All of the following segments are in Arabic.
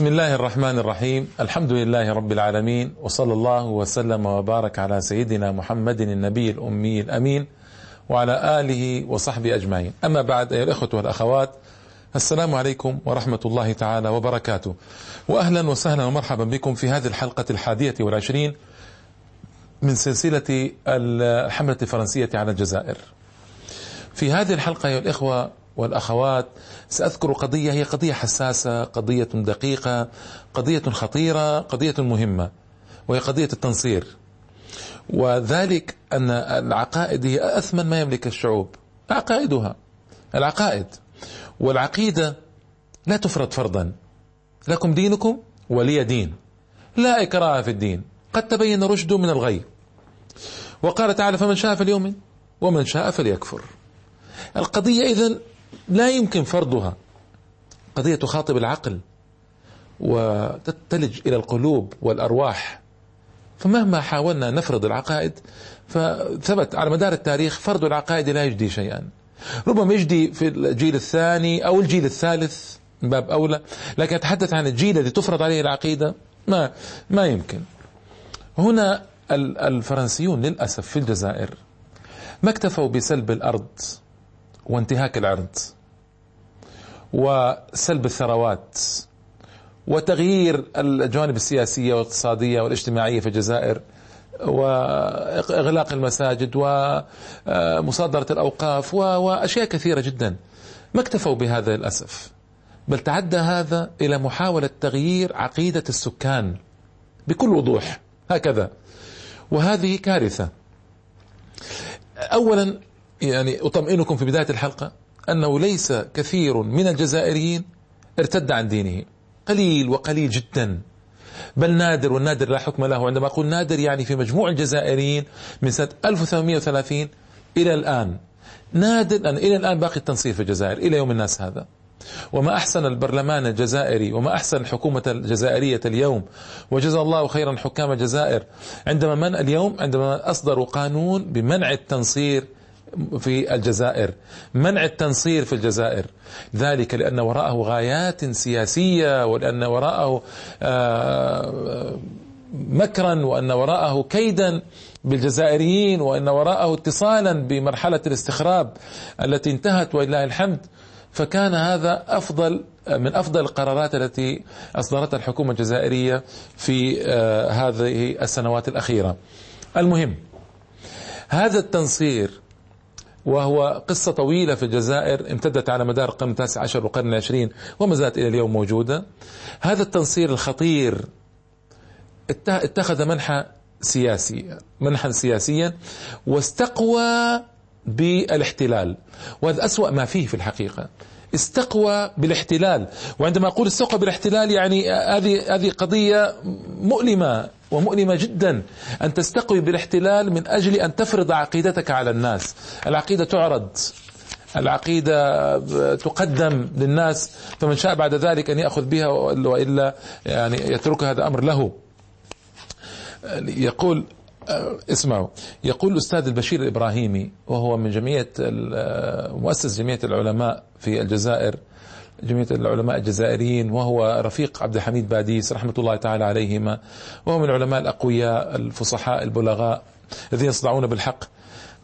بسم الله الرحمن الرحيم الحمد لله رب العالمين وصلى الله وسلم وبارك على سيدنا محمد النبي الأمي الأمين وعلى آله وصحبه أجمعين أما بعد أيها الأخوة والأخوات السلام عليكم ورحمة الله تعالى وبركاته وأهلا وسهلا ومرحبا بكم في هذه الحلقة الحادية والعشرين من سلسلة الحملة الفرنسية على الجزائر في هذه الحلقة أيها الإخوة والأخوات سأذكر قضية هي قضية حساسة قضية دقيقة قضية خطيرة قضية مهمة وهي قضية التنصير. وذلك أن العقائد هي أثمن ما يملك الشعوب عقائدها العقائد. والعقيدة لا تفرض فرضا. لكم دينكم ولي دين. لا إكراه في الدين. قد تبين رشد من الغي. وقال تعالى فمن شاء فليؤمن ومن شاء فليكفر. القضية إذن لا يمكن فرضها. قضية تخاطب العقل وتتلج إلى القلوب والأرواح. فمهما حاولنا نفرض العقائد فثبت على مدار التاريخ فرض العقائد لا يجدي شيئا. ربما يجدي في الجيل الثاني أو الجيل الثالث من باب أولى لكن أتحدث عن الجيل الذي تفرض عليه العقيدة ما ما يمكن. هنا الفرنسيون للأسف في الجزائر ما اكتفوا بسلب الأرض. وانتهاك العرض وسلب الثروات وتغيير الجوانب السياسية والاقتصادية والاجتماعية في الجزائر وإغلاق المساجد ومصادرة الأوقاف وأشياء كثيرة جدا. ما اكتفوا بهذا للأسف. بل تعدى هذا إلى محاولة تغيير عقيدة السكان بكل وضوح. هكذا. وهذه كارثة. أولا يعني أطمئنكم في بداية الحلقة أنه ليس كثير من الجزائريين ارتد عن دينه. قليل وقليل جدا. بل نادر والنادر لا حكم له. عندما أقول نادر يعني في مجموع الجزائريين من سنة 1830 إلى الآن. نادر أن إلى الآن باقي التنصير في الجزائر. إلى يوم الناس هذا. وما أحسن البرلمان الجزائري وما أحسن الحكومة الجزائرية اليوم وجزا الله خيرا حكام الجزائر عندما من اليوم؟ عندما أصدروا قانون بمنع التنصير في الجزائر منع التنصير في الجزائر. ذلك لأن وراءه غايات سياسية ولأن وراءه آه، مكرا وأن وراءه كيدا بالجزائريين وأن وراءه اتصالا بمرحلة الاستخراب التي انتهت ولله الحمد. فكان هذا أفضل من أفضل القرارات التي أصدرتها الحكومة الجزائرية في آه، هذه السنوات الأخيرة. المهم هذا التنصير وهو قصة طويلة في الجزائر امتدت على مدار القرن التاسع عشر والقرن العشرين وما زالت إلى اليوم موجودة. هذا التنصير الخطير اتخذ منحى سياسي منحا سياسيا واستقوى بالإحتلال. وهذا أسوأ ما فيه في الحقيقة. استقوى بالاحتلال. وعندما أقول استقوى بالاحتلال يعني هذه هذه قضية مؤلمة ومؤلمة جدا. أن تستقوي بالاحتلال من أجل أن تفرض عقيدتك على الناس. العقيدة تعرض. العقيدة تقدم للناس. فمن شاء بعد ذلك أن يأخذ بها وإلا يعني يترك هذا أمر له. يقول اسمعوا. يقول الأستاذ البشير الإبراهيمي وهو من جمعية مؤسس جمعية العلماء في الجزائر جمعية العلماء الجزائريين وهو رفيق عبد الحميد باديس رحمة الله تعالى عليهما وهو من العلماء الأقوياء الفصحاء البلغاء الذين يصدعون بالحق.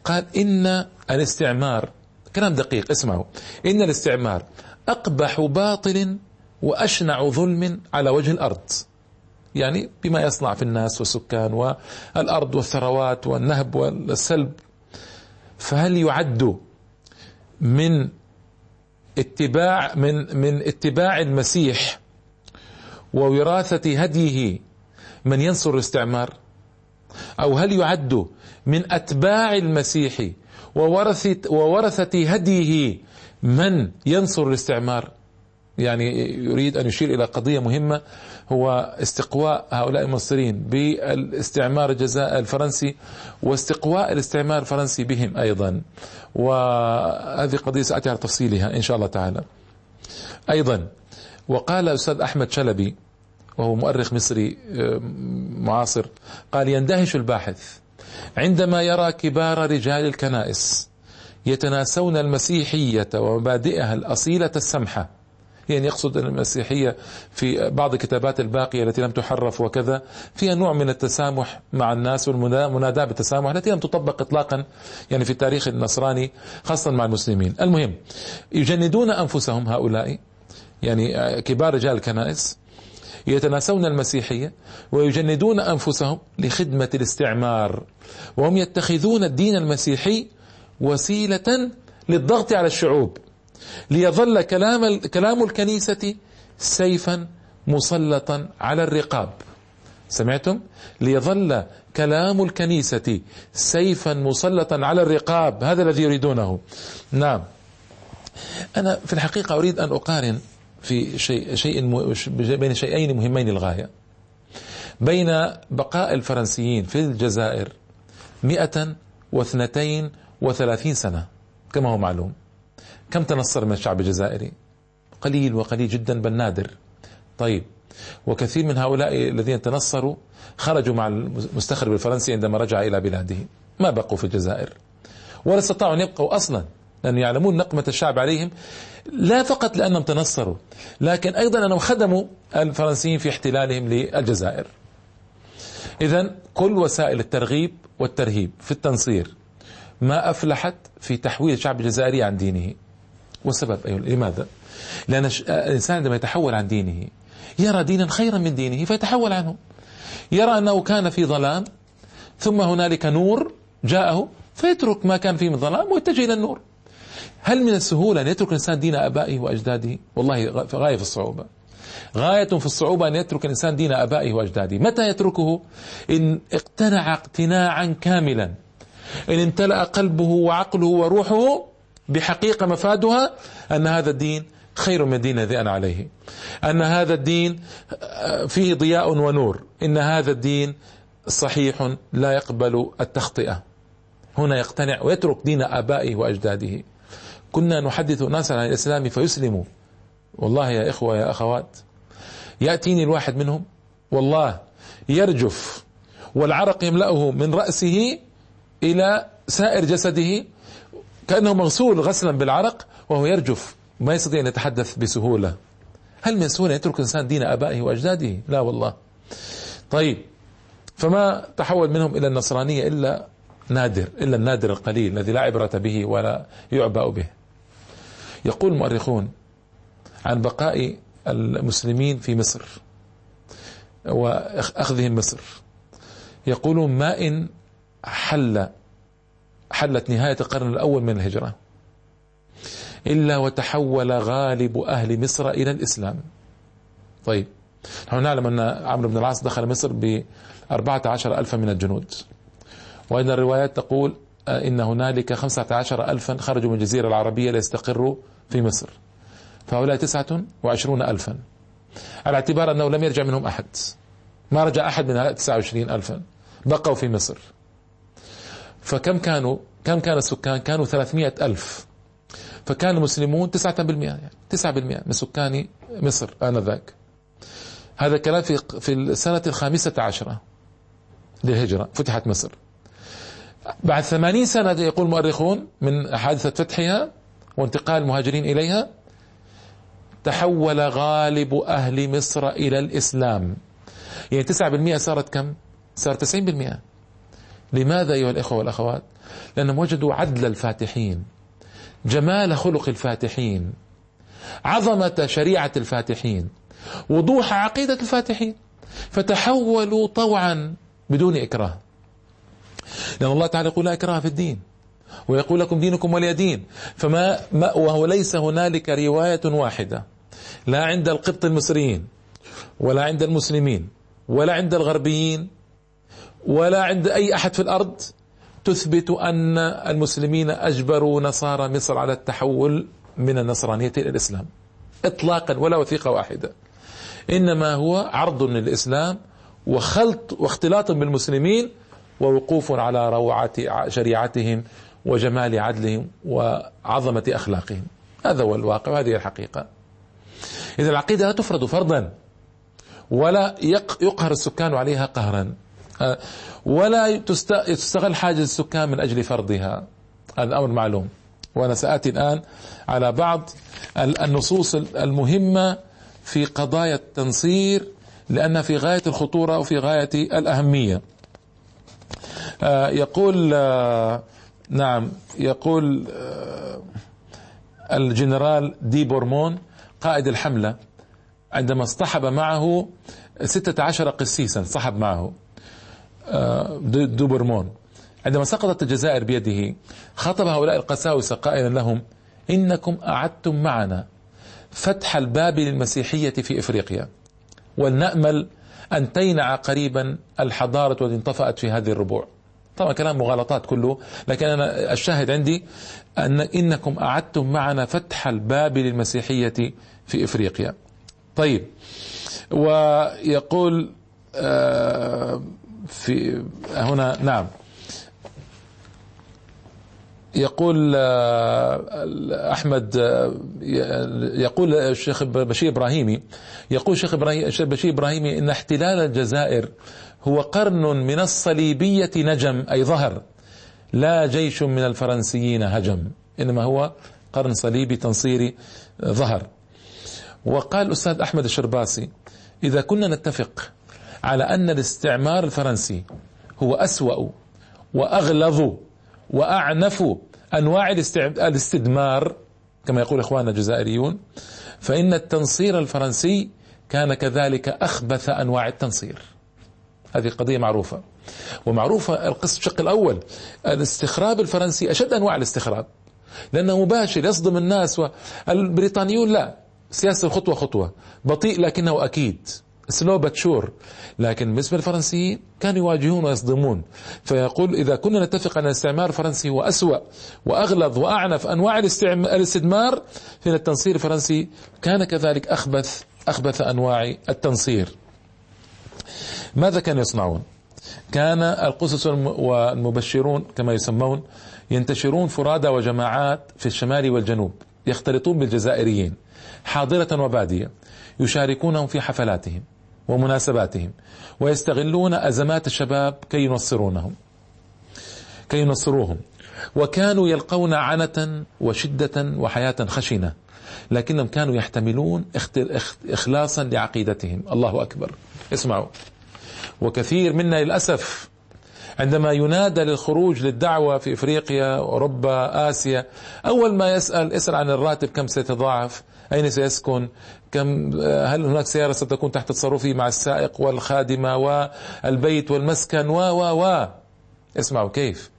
قال إن الاستعمار كلام دقيق اسمعوا. إن الاستعمار أقبح باطل وأشنع ظلم على وجه الأرض. يعني بما يصنع في الناس والسكان والأرض والثروات والنهب والسلب. فهل يعد من اتباع من من اتباع المسيح ووراثة هديه من ينصر الاستعمار؟ أو هل يعد من أتباع المسيح وورثة وورثة هديه من ينصر الاستعمار؟ يعني يريد أن يشير إلى قضية مهمة هو استقواء هؤلاء المصريين بالاستعمار الجزاء الفرنسي واستقواء الاستعمار الفرنسي بهم أيضا. وهذه قضية سأتي على تفصيلها إن شاء الله تعالى. أيضا وقال الأستاذ أحمد شلبي وهو مؤرخ مصري آه، معاصر قال يندهش الباحث عندما يرى كبار رجال الكنائس يتناسون المسيحية ومبادئها الأصيلة السمحة يعني يقصد المسيحية في بعض الكتابات الباقية التي لم تحرف وكذا فيها نوع من التسامح مع الناس والمناداة بالتسامح التي لم تطبق إطلاقا يعني في التاريخ النصراني خاصة مع المسلمين. المهم يجندون أنفسهم هؤلاء يعني كبار رجال الكنائس يتناسون المسيحية ويجندون أنفسهم لخدمة الاستعمار وهم يتخذون الدين المسيحي وسيلة للضغط على الشعوب. ليظل كلام كلام الكنيسة سيفا مسلطا على الرقاب. سمعتم؟ ليظل كلام الكنيسة سيفا مسلطا على الرقاب. هذا الذي يريدونه. نعم. أنا في الحقيقة أريد أن أقارن في شيء شيء بين شيئين مهمين للغاية. بين بقاء الفرنسيين في الجزائر مئة واثنتين وثلاثين سنة كما هو معلوم. كم تنصر من الشعب الجزائري؟ قليل وقليل جدا بل نادر. طيب وكثير من هؤلاء الذين تنصروا خرجوا مع المستخرب الفرنسي عندما رجع إلى بلاده. ما بقوا في الجزائر؟ ولا استطاعوا أن يبقوا أصلا لأن يعلمون نقمة الشعب عليهم. لا فقط لأنهم تنصروا لكن أيضا أنهم خدموا الفرنسيين في احتلالهم للجزائر. إذا كل وسائل الترغيب والترهيب في التنصير ما أفلحت في تحويل الشعب الجزائري عن دينه. والسبب أيضا لماذا؟ لأن الإنسان عندما يتحول عن دينه يرى دينا خيرا من دينه فيتحول عنه. يرى أنه كان في ظلام ثم هنالك نور جاءه فيترك ما كان فيه من ظلام ويتجه إلى النور. هل من السهولة أن يترك الإنسان دين آبائه وأجداده؟ والله غاية في الصعوبة. غاية في الصعوبة أن يترك الإنسان دين آبائه وأجداده. متى يتركه؟ إن اقتنع اقتناعا كاملا. إن امتلأ قلبه وعقله وروحه بحقيقة مفادها أن هذا الدين خير من الدين الذي أنا عليه. أن هذا الدين فيه ضياء ونور. إن هذا الدين صحيح لا يقبل التخطئة. هنا يقتنع ويترك دين آبائه وأجداده. كنا نحدث ناسا عن الإسلام فيسلموا. والله يا إخوة يا أخوات يأتيني الواحد منهم والله يرجف والعرق يملأه من رأسه إلى سائر جسده كأنه مغسول غسلا بالعرق وهو يرجف ما يستطيع أن يتحدث بسهولة. هل من سهولة يترك الإنسان دين آبائه وأجداده؟ لا والله. طيب فما تحول منهم إلى النصرانية إلا نادر إلا النادر القليل الذي لا عبرة به ولا يعبأ به. يقول المؤرخون عن بقاء المسلمين في مصر وأخذهم مصر. يقولون ما إن حل حلت نهاية القرن الأول من الهجرة. إلا وتحول غالب أهل مصر إلى الإسلام. طيب نحن نعلم أن عمرو بن العاص دخل مصر بأربعة عشر ألفا من الجنود. وإن الروايات تقول إن هنالك خمسة عشر ألفا خرجوا من الجزيرة العربية ليستقروا في مصر. فهؤلاء تسعة وعشرون ألفا. على اعتبار أنه لم يرجع منهم أحد. ما رجع أحد من هؤلاء تسعة وعشرين ألفا. بقوا في مصر. فكم كانوا كم كان السكان؟ كانوا ثلاثمائة ألف. فكان المسلمون تسعة بالمئة يعني تسعة بالمئة من سكان مصر آنذاك. هذا الكلام في في السنة الخامسة عشرة للهجرة فتحت مصر. بعد ثمانين سنة يقول المؤرخون من حادثة فتحها وانتقال المهاجرين إليها تحول غالب أهل مصر إلى الإسلام. يعني تسعة بالمئة صارت كم؟ صارت تسعين بالمئة. لماذا أيها الإخوة والأخوات؟ لأنهم وجدوا عدل الفاتحين جمال خلق الفاتحين عظمة شريعة الفاتحين وضوح عقيدة الفاتحين فتحولوا طوعا بدون إكراه. لأن الله تعالى يقول لا إكراه في الدين ويقول لكم دينكم ولي دين فما ما وهو ليس هنالك رواية واحدة لا عند القبط المصريين ولا عند المسلمين ولا عند الغربيين ولا عند أي أحد في الأرض. تثبت أن المسلمين أجبروا نصارى مصر على التحول من النصرانية إلى الإسلام. إطلاقا ولا وثيقة واحدة. إنما هو عرض للإسلام وخلط واختلاط بالمسلمين ووقوف على روعة شريعتهم وجمال عدلهم وعظمة أخلاقهم. هذا هو الواقع وهذه الحقيقة. إذا العقيدة لا تفرض فرضا ولا يقهر السكان عليها قهرا. ولا تستغل حاجة السكان من أجل فرضها. هذا أمر معلوم. وأنا سآتي الآن على بعض النصوص المهمة في قضايا التنصير لأنها في غاية الخطورة وفي غاية الأهمية. آه، يقول آه، نعم يقول آه، الجنرال دي بورمون قائد الحملة عندما اصطحب معه ستة عشر قسيسا اصطحب معه. دو بورمون عندما سقطت الجزائر بيده خاطب هؤلاء القساوسة قائلا لهم إنكم أعدتم معنا فتح الباب للمسيحية في إفريقيا ولنأمل أن تينع قريبا الحضارة التي انطفأت في هذه الربوع. طبعا كلام مغالطات كله لكن أنا الشاهد عندي أن إنكم أعدتم معنا فتح الباب للمسيحية في إفريقيا. طيب ويقول آه، في هنا نعم. يقول آه، أحمد آه، يقول الشيخ بشير إبراهيمي يقول الشيخ إبراهيم الشيخ بشير إبراهيمي إن احتلال الجزائر هو قرن من الصليبية نجم أي ظهر. لا جيش من الفرنسيين هجم إنما هو قرن صليبي تنصيري ظهر. وقال الاستاذ أحمد الشرباسي إذا كنا نتفق على أن الاستعمار الفرنسي هو أسوأ وأغلظ وأعنف أنواع الاستدمار كما يقول إخواننا الجزائريون فإن التنصير الفرنسي كان كذلك أخبث أنواع التنصير. هذه قضية معروفة. ومعروفة القصة الشق الأول الاستخراب الفرنسي أشد أنواع الاستخراب لأنه مباشر يصدم الناس والبريطانيون لا سياسة خطوة خطوة بطيء لكنه أكيد. سلو باتشور. لكن بالنسبة للفرنسيين كانوا يواجهون ويصدمون. فيقول إذا كنا نتفق أن الاستعمار الفرنسي هو أسوأ وأغلظ وأعنف أنواع الاستدمار فإن التنصير الفرنسي كان كذلك أخبث أخبث أنواع التنصير. ماذا كانوا يصنعون؟ كان القسس والمبشرون كما يسمون ينتشرون فرادى وجماعات في الشمال والجنوب يختلطون بالجزائريين حاضرة وبادية يشاركونهم في حفلاتهم. ومناسباتهم. ويستغلون أزمات الشباب كي ينصرونهم. كي ينصروهم. وكانوا يلقون عنة وشدة وحياة خشنة. لكنهم كانوا يحتملون إخلاصا لعقيدتهم. الله أكبر. اسمعوا. وكثير منا للأسف عندما ينادى للخروج للدعوة في إفريقيا أوروبا آسيا أول ما يسأل اسأل عن الراتب كم سيتضاعف أين سيسكن كم هل هناك سيارة ستكون تحت تصرفي مع السائق والخادمة والبيت والمسكن و و و. اسمعوا كيف.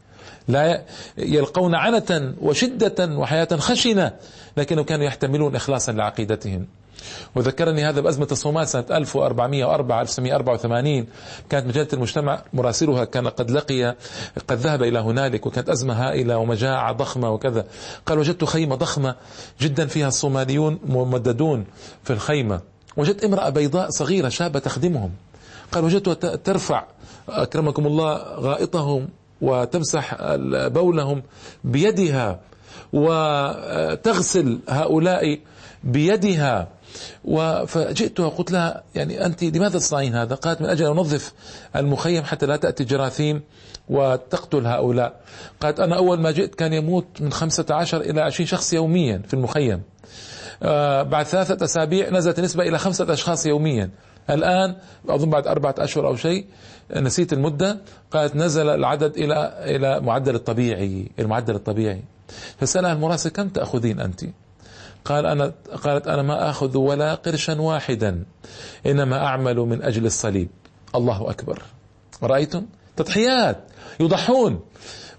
لا يلقون عنة وشدة وحياة خشنة لكنهم كانوا يحتملون إخلاصا لعقيدتهم. وذكرني هذا بأزمة الصومال سنة 1404 1984 كانت مجلة المجتمع مراسلها كان قد لقي قد ذهب إلى هنالك وكانت أزمة هائلة ومجاعة ضخمة وكذا قال وجدت خيمة ضخمة جدا فيها الصوماليون ممددون في الخيمة وجدت امرأة بيضاء صغيرة شابة تخدمهم قال وجدتها ترفع أكرمكم الله غائطهم وتمسح بولهم بيدها وتغسل هؤلاء بيدها فجئت وقلت لها يعني أنت لماذا تصنعين هذا؟ قالت من أجل أن أنظف المخيم حتى لا تأتي جراثيم وتقتل هؤلاء. قالت أنا أول ما جئت كان يموت من خمسة عشر إلى عشرين شخص يوميا في المخيم. آه بعد ثلاثة أسابيع نزلت النسبة إلى خمسة أشخاص يوميا. الآن أظن بعد أربعة أشهر أو شيء نسيت المدة. قالت نزل العدد إلى إلى معدل الطبيعي المعدل الطبيعي. فسألها المراسل كم تأخذين أنت؟ قال أنا قالت أنا ما أخذ ولا قرشا واحدا إنما أعمل من أجل الصليب. الله أكبر. رأيتم؟ تضحيات يضحون.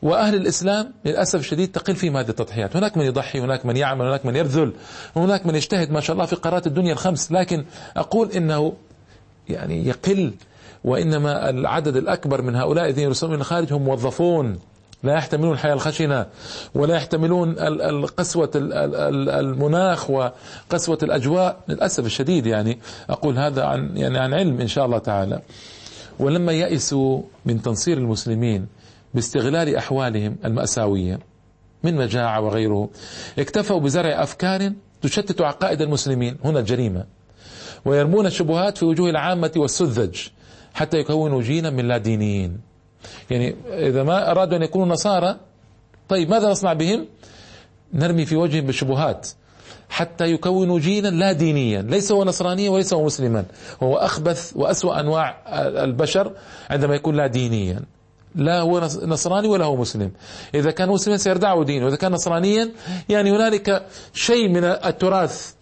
وأهل الإسلام للأسف الشديد تقل فيهم هذه التضحيات. هناك من يضحي هناك من يعمل هناك من يبذل هناك من يجتهد ما شاء الله في قارات الدنيا الخمس. لكن أقول إنه يعني يقل وإنما العدد الأكبر من هؤلاء الذين يرسلون من الخارج هم موظفون. لا يحتملون الحياة الخشنة ولا يحتملون قسوة المناخ وقسوة الأجواء للأسف الشديد يعني. أقول هذا عن يعني عن علم إن شاء الله تعالى. ولما يئسوا من تنصير المسلمين باستغلال أحوالهم المأساوية من مجاعة وغيره اكتفوا بزرع أفكار تشتت عقائد المسلمين. هنا الجريمة. ويرمون الشبهات في وجوه العامة والسذج حتى يكونوا جيلا من لا دينيين. يعني إذا ما أرادوا أن يكونوا نصارى طيب ماذا نصنع بهم؟ نرمي في وجههم بالشبهات حتى يكونوا جيلا لا دينيا ليس هو نصرانيا وليس هو مسلما. هو أخبث وأسوأ أنواع البشر عندما يكون لا دينيا. لا هو نصراني ولا هو مسلم. إذا كان مسلما سيردعه دينه وإذا كان نصرانيا يعني هنالك شيء من التراث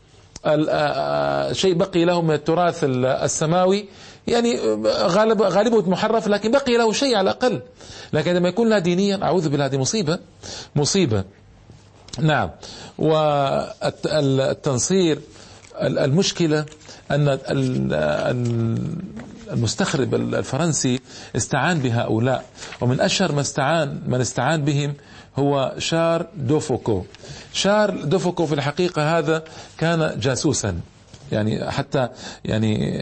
شيء بقي له من التراث السماوي يعني غالب غالبه محرف لكن بقي له شيء على الأقل. لكن عندما يكون لا دينيا أعوذ بالله هذه مصيبة. مصيبة. نعم. والتنصير المشكلة أن المستخرب الفرنسي استعان بهؤلاء. ومن أشهر ما استعان من استعان بهم هو شار دوفوكو. شار دوفوكو في الحقيقة هذا كان جاسوسا. يعني حتى يعني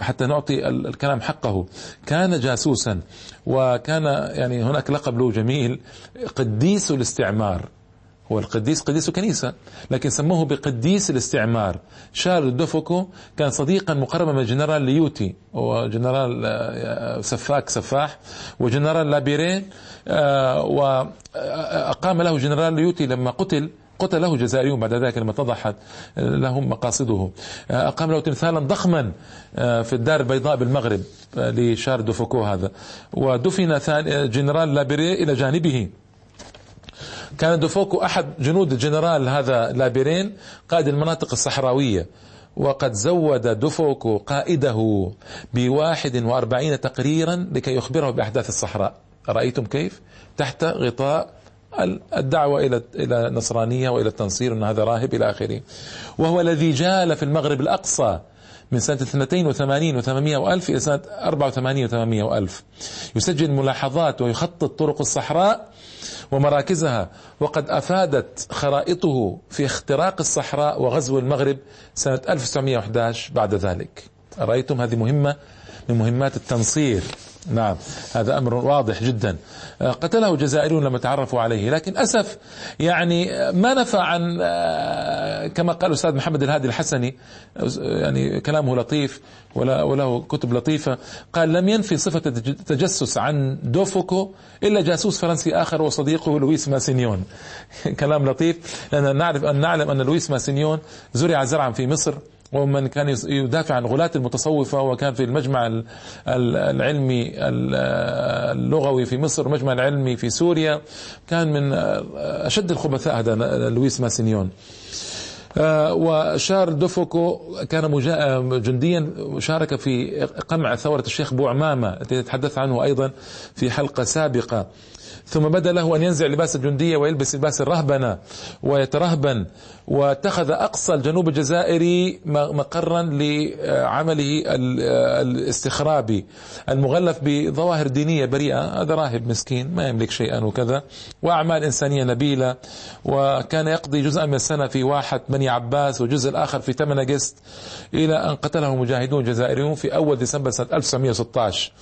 حتى نعطي الكلام حقه. كان جاسوسا وكان يعني هناك لقب له جميل قديس الاستعمار. هو القديس قديس كنيسة لكن سموه بقديس الاستعمار. شارل دوفوكو كان صديقا مقربا من جنرال ليوتي هو جنرال آه، سفاك سفاح وجنرال لابيرين آه، وأقام له جنرال ليوتي لما قتل قتله جزائريون بعد ذلك لما اتضحت لهم مقاصده آه، أقام له تمثالا ضخما في الدار البيضاء بالمغرب لشارل دوفوكو هذا. ودفن جنرال لابيرين إلى جانبه. كان دوفوكو أحد جنود الجنرال هذا لابيرين قائد المناطق الصحراوية. وقد زود دوفوكو قائده بواحد وأربعين تقريرا لكي يخبره بأحداث الصحراء. رأيتم كيف؟ تحت غطاء الدعوة إلى إلى النصرانية وإلى التنصير أن هذا راهب إلى آخره. وهو الذي جال في المغرب الأقصى من سنة 82 و800 وألف إلى سنة 84 و800 وألف. يسجل ملاحظات ويخطط طرق الصحراء ومراكزها وقد أفادت خرائطه في اختراق الصحراء وغزو المغرب سنة 1911 بعد ذلك. رأيتم هذه مهمة من مهمات التنصير. نعم هذا أمر واضح جدا. آه، قتله الجزائريون لما تعرفوا عليه لكن أسف يعني ما نفى عن آه، كما قال الأستاذ محمد الهادي الحسني يعني كلامه لطيف وله كتب لطيفة. قال لم ينفي صفة التجسس عن دوفوكو إلا جاسوس فرنسي آخر وصديقه لويس ماسينيون. كلام لطيف. لأن نعرف أن نعلم أن لويس ماسينيون زرع زرعا في مصر. ومن كان يدافع عن غلاة المتصوفة وكان في المجمع العلمي اللغوي في مصر المجمع العلمي في سوريا كان من أشد الخبثاء هذا لويس ماسينيون. وشارل دوفوكو كان جنديا شارك في قمع ثورة الشيخ بوعمامة التي تحدث عنه أيضا في حلقة سابقة. ثم بدأ له أن ينزع لباس الجندية ويلبس لباس الرهبنة ويترهبن واتخذ أقصى الجنوب الجزائري مقرا لعمله الاستخرابي المغلف بظواهر دينية بريئة. هذا راهب مسكين ما يملك شيئا وكذا. وأعمال إنسانية نبيلة وكان يقضي جزءا من السنة في واحة بني عباس وجزء الآخر في تمنغست إلى أن قتله مجاهدون جزائريون في أول ديسمبر سنة 1916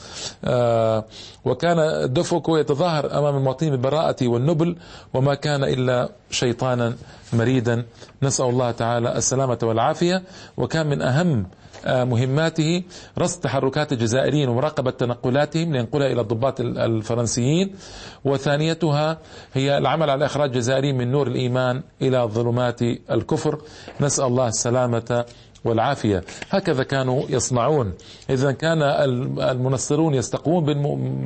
آه، وكان دوفوكو يتظاهر أمام المواطنين بالبراءة والنبل وما كان إلا شيطانا مريدا. نسأل الله تعالى السلامة والعافية. وكان من أهم مهماته رصد تحركات الجزائريين ومراقبة تنقلاتهم لينقلها إلى الضباط الفرنسيين. وثانيتها هي العمل على إخراج الجزائريين من نور الإيمان إلى ظلمات الكفر. نسأل الله السلامة والعافية. هكذا كانوا يصنعون. إذا كان المنصرون يستقوون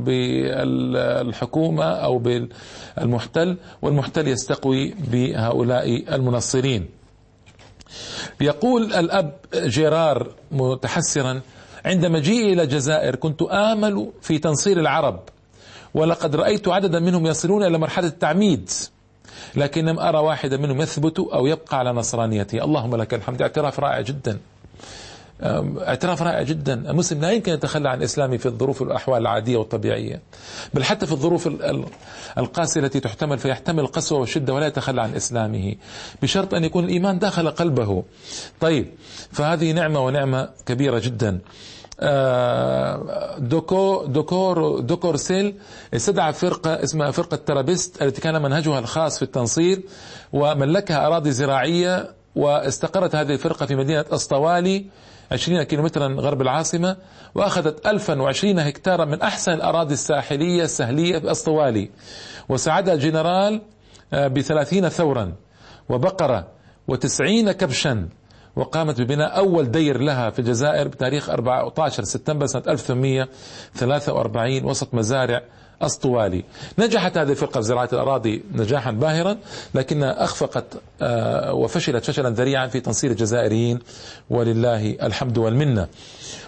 بالحكومة أو بالمحتل والمحتل يستقوي بهؤلاء المنصرين. يقول الأب جيرار متحسرا عند مجيئي إلى الجزائر كنت آمل في تنصير العرب ولقد رأيت عددا منهم يصلون إلى مرحلة التعميد لكن لم أرى واحدا منهم يثبت أو يبقى على نصرانيته اللهم لك الحمد. اعتراف رائع جدا. اعتراف رائع جدا. المسلم لا يمكن أن يتخلى عن إسلامه في الظروف والأحوال العادية والطبيعية بل حتى في الظروف القاسية التي تحتمل فيحتمل القسوة والشدة ولا يتخلى عن إسلامه بشرط أن يكون الإيمان داخل قلبه. طيب فهذه نعمة ونعمة كبيرة جدا. آه، دوكو دوكور دوكور سيل استدعى فرقة اسمها فرقة ترابيست التي كان منهجها الخاص في التنصير وملكها أراضي زراعية واستقرت هذه الفرقة في مدينة أسطوالي 20 كيلومترا غرب العاصمة وأخذت 1020 هكتارا من أحسن الأراضي الساحلية السهلية في أسطوالي. وساعدها الجنرال آه، بثلاثين ثورا وبقرة وتسعين كبشا وقامت ببناء أول دير لها في الجزائر بتاريخ 14 سبتمبر سنة 1843 وسط مزارع أسطوالي نجحت هذه الفرقة في زراعة الأراضي نجاحا باهرا لكنها أخفقت آه، وفشلت فشلا ذريعا في تنصير الجزائريين. ولله الحمد والمنة.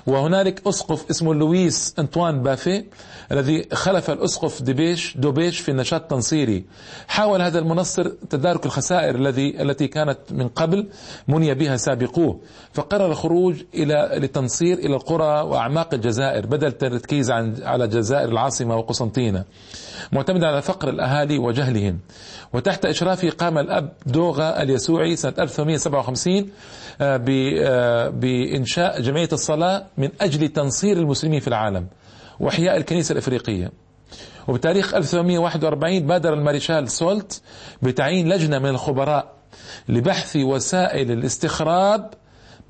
وهنالك أسقف اسمه لويس أنطوان بافي الذي خلف الأسقف دبيش دوبيش في النشاط التنصيري حاول هذا المنصر تدارك الخسائر الذي التي كانت من قبل مني بها سابقوه. فقرر الخروج إلى للتنصير إلى القرى وأعماق الجزائر بدل التركيز على الجزائر العاصمة وقسنطينة معتمدا على فقر الأهالي وجهلهم. وتحت إشرافه قام الأب دوغا اليسوعي سنة 1857 آه، آه، بإنشاء جمعية الصلاة من أجل تنصير المسلمين في العالم وإحياء الكنيسة الإفريقية. وبتاريخ 1841 بادر المارشال سولت بتعيين لجنة من الخبراء لبحث وسائل الاستخراب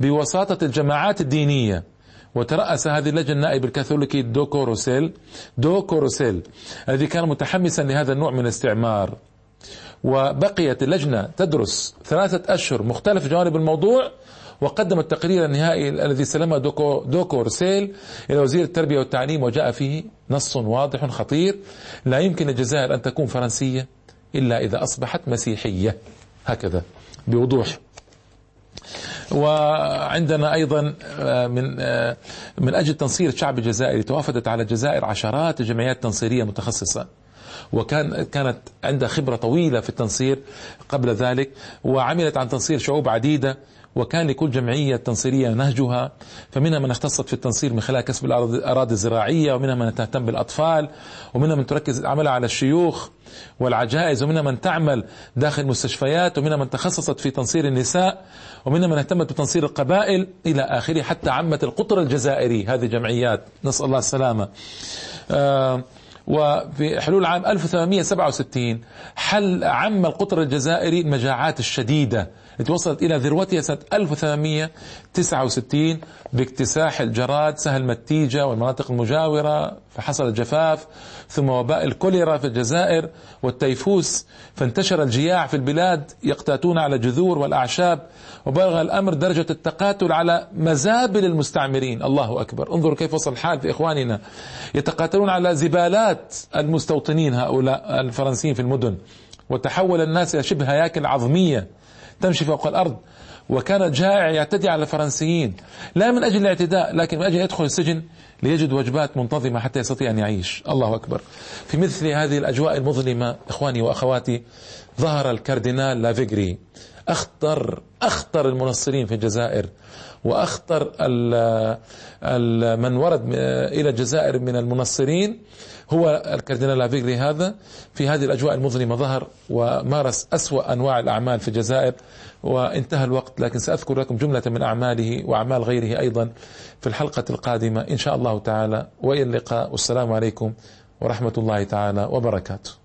بوساطة الجماعات الدينية. وترأس هذه اللجنة النائب الكاثوليكي دو كوروسيل دو كوروسيل الذي كان متحمسا لهذا النوع من الاستعمار. وبقيت اللجنة تدرس ثلاثة أشهر مختلف جوانب الموضوع وقدم التقرير النهائي الذي سلمه دوكو, دوكو رسيل إلى وزير التربية والتعليم وجاء فيه نص واضح خطير لا يمكن الجزائر أن تكون فرنسية إلا إذا أصبحت مسيحية. هكذا بوضوح. وعندنا أيضا آه، من آه، من أجل تنصير الشعب الجزائري توافدت على الجزائر عشرات الجمعيات التنصيرية متخصصة. وكان كانت عندها خبرة طويلة في التنصير قبل ذلك وعملت عن تنصير شعوب عديدة وكان لكل جمعية تنصيرية نهجها فمنها من اختصت في التنصير من خلال كسب الأراضي الزراعية ومنها من تهتم بالأطفال ومنها من تركز عملها على الشيوخ والعجائز ومنها من تعمل داخل مستشفيات ومنها من تخصصت في تنصير النساء ومنها من اهتمت بتنصير القبائل إلى آخره حتى عمت القطر الجزائري. هذه جمعيات. نسأل الله السلامة. آه وفي حلول عام 1867 حل عم القطر الجزائري المجاعات الشديدة. التي وصلت إلى ذروتها سنة 1869 باكتساح الجراد سهل متيجة والمناطق المجاورة فحصل الجفاف ثم وباء الكوليرا في الجزائر والتيفوس فانتشر الجياع في البلاد يقتاتون على الجذور والأعشاب وبلغ الأمر درجة التقاتل على مزابل المستعمرين. الله أكبر. انظروا كيف وصل الحال في إخواننا. يتقاتلون على زبالات المستوطنين هؤلاء الفرنسيين في المدن وتحول الناس إلى شبه هياكل عظمية. تمشي فوق الأرض. وكان الجائع يعتدي على الفرنسيين. لا من أجل الاعتداء لكن من أجل يدخل السجن ليجد وجبات منتظمة حتى يستطيع أن يعيش. الله أكبر. في مثل هذه الأجواء المظلمة إخواني وأخواتي ظهر الكاردينال لافيغري أخطر أخطر المنصرين في الجزائر. وأخطر من ورد إلى الجزائر من المنصرين. هو الكاردينال لافيغري هذا. في هذه الأجواء المظلمة ظهر ومارس أسوأ أنواع الأعمال في الجزائر وانتهى الوقت لكن سأذكر لكم جملة من أعماله وأعمال غيره أيضا في الحلقة القادمة إن شاء الله تعالى. وإلى اللقاء والسلام عليكم ورحمة الله تعالى وبركاته.